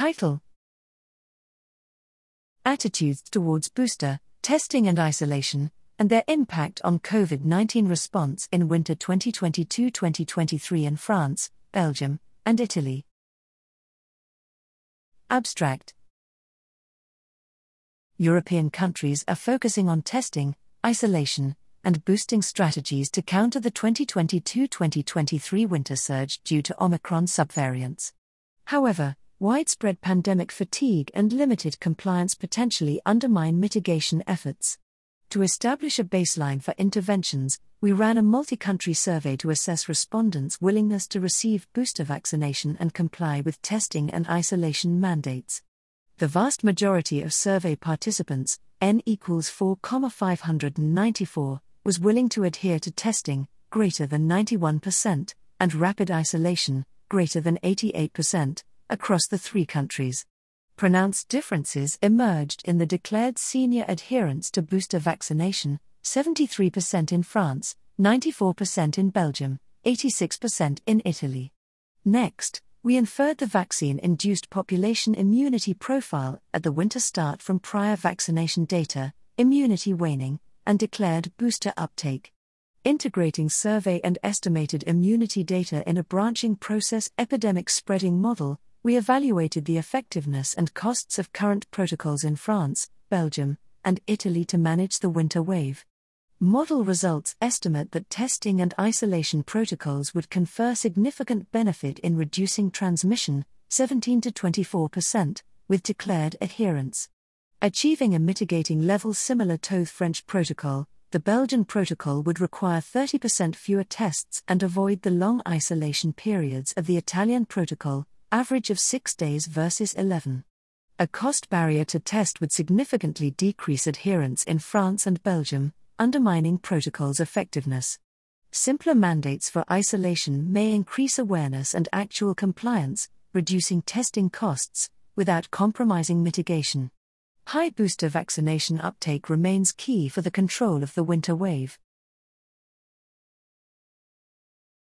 Title Attitudes towards booster, testing and isolation, and their impact on COVID 19 response in winter 2022 2023 in France, Belgium, and Italy. Abstract European countries are focusing on testing, isolation, and boosting strategies to counter the 2022 2023 winter surge due to Omicron subvariants. However, widespread pandemic fatigue and limited compliance potentially undermine mitigation efforts. To establish a baseline for interventions, we ran a multi country survey to assess respondents' willingness to receive booster vaccination and comply with testing and isolation mandates. The vast majority of survey participants, n equals 4,594, was willing to adhere to testing, greater than 91%, and rapid isolation, greater than 88% across the three countries. Pronounced differences emerged in the declared senior adherence to booster vaccination 73% in France, 94% in Belgium, 86% in Italy. Next, we inferred the vaccine induced population immunity profile at the winter start from prior vaccination data, immunity waning, and declared booster uptake. Integrating survey and estimated immunity data in a branching process epidemic spreading model, we evaluated the effectiveness and costs of current protocols in France, Belgium, and Italy to manage the winter wave. Model results estimate that testing and isolation protocols would confer significant benefit in reducing transmission, 17 to 24%, with declared adherence. Achieving a mitigating level similar to the French protocol, the Belgian protocol would require 30% fewer tests and avoid the long isolation periods of the Italian protocol, average of 6 days versus 11. A cost barrier to test would significantly decrease adherence in France and Belgium, undermining protocol's effectiveness. Simpler mandates for isolation may increase awareness and actual compliance, reducing testing costs, without compromising mitigation. High booster vaccination uptake remains key for the control of the winter wave.